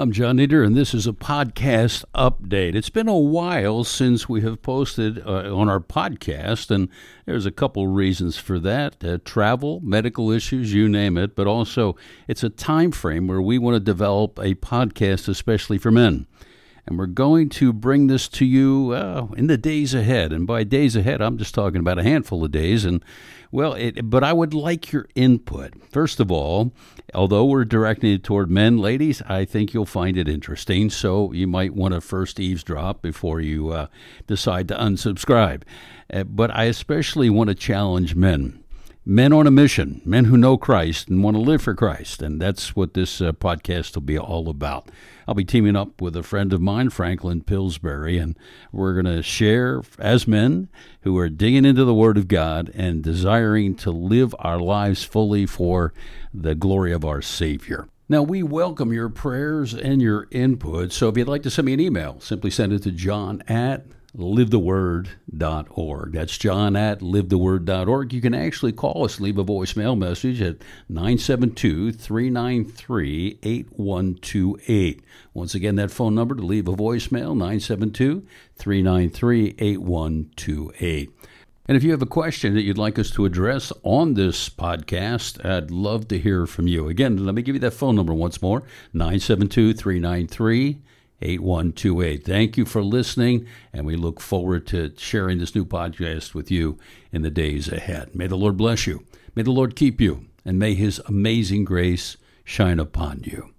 I'm John Nieder, and this is a podcast update. It's been a while since we have posted uh, on our podcast, and there's a couple reasons for that uh, travel, medical issues, you name it, but also it's a time frame where we want to develop a podcast, especially for men and we're going to bring this to you uh, in the days ahead. And by days ahead, I'm just talking about a handful of days. And well, it, but I would like your input. First of all, although we're directing it toward men, ladies, I think you'll find it interesting. So you might want to first eavesdrop before you uh, decide to unsubscribe. Uh, but I especially want to challenge men men on a mission, men who know Christ and want to live for Christ. And that's what this uh, podcast will be all about. I'll be teaming up with a friend of mine, Franklin Pillsbury, and we're going to share as men who are digging into the Word of God and desiring to live our lives fully for the glory of our Savior. Now, we welcome your prayers and your input. So if you'd like to send me an email, simply send it to john at livetheword.org. That's john at livetheword.org. You can actually call us, leave a voicemail message at 972 393 8128. Once again, that phone number to leave a voicemail, 972 393 8128. And if you have a question that you'd like us to address on this podcast, I'd love to hear from you. Again, let me give you that phone number once more 972 393 8128. Thank you for listening, and we look forward to sharing this new podcast with you in the days ahead. May the Lord bless you. May the Lord keep you, and may his amazing grace shine upon you.